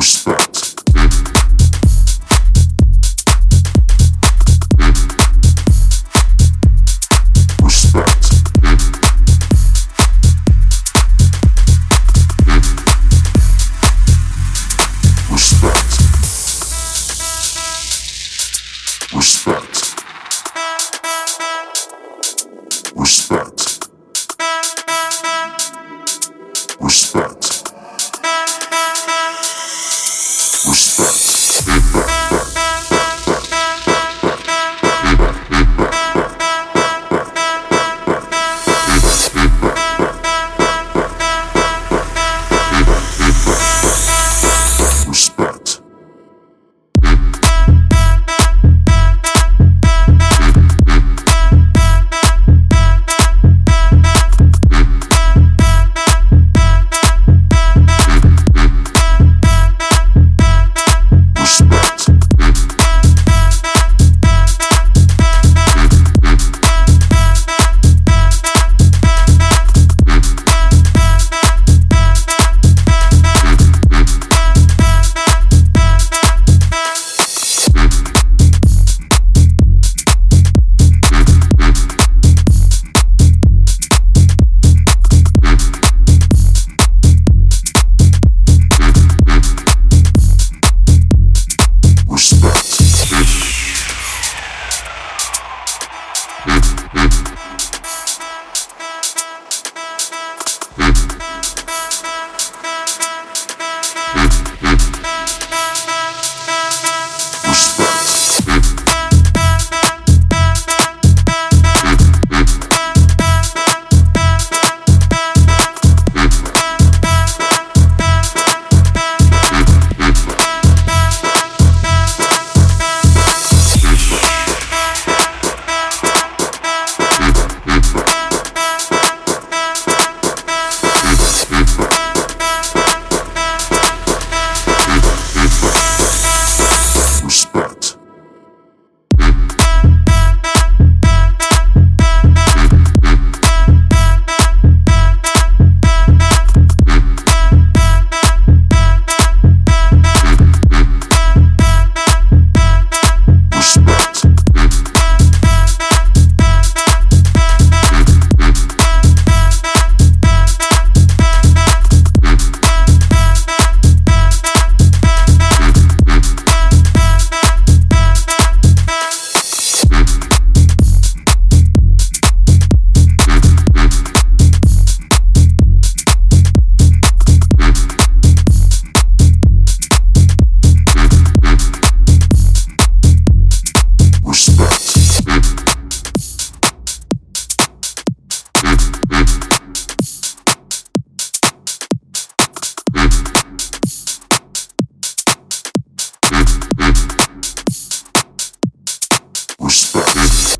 Respect. Respect.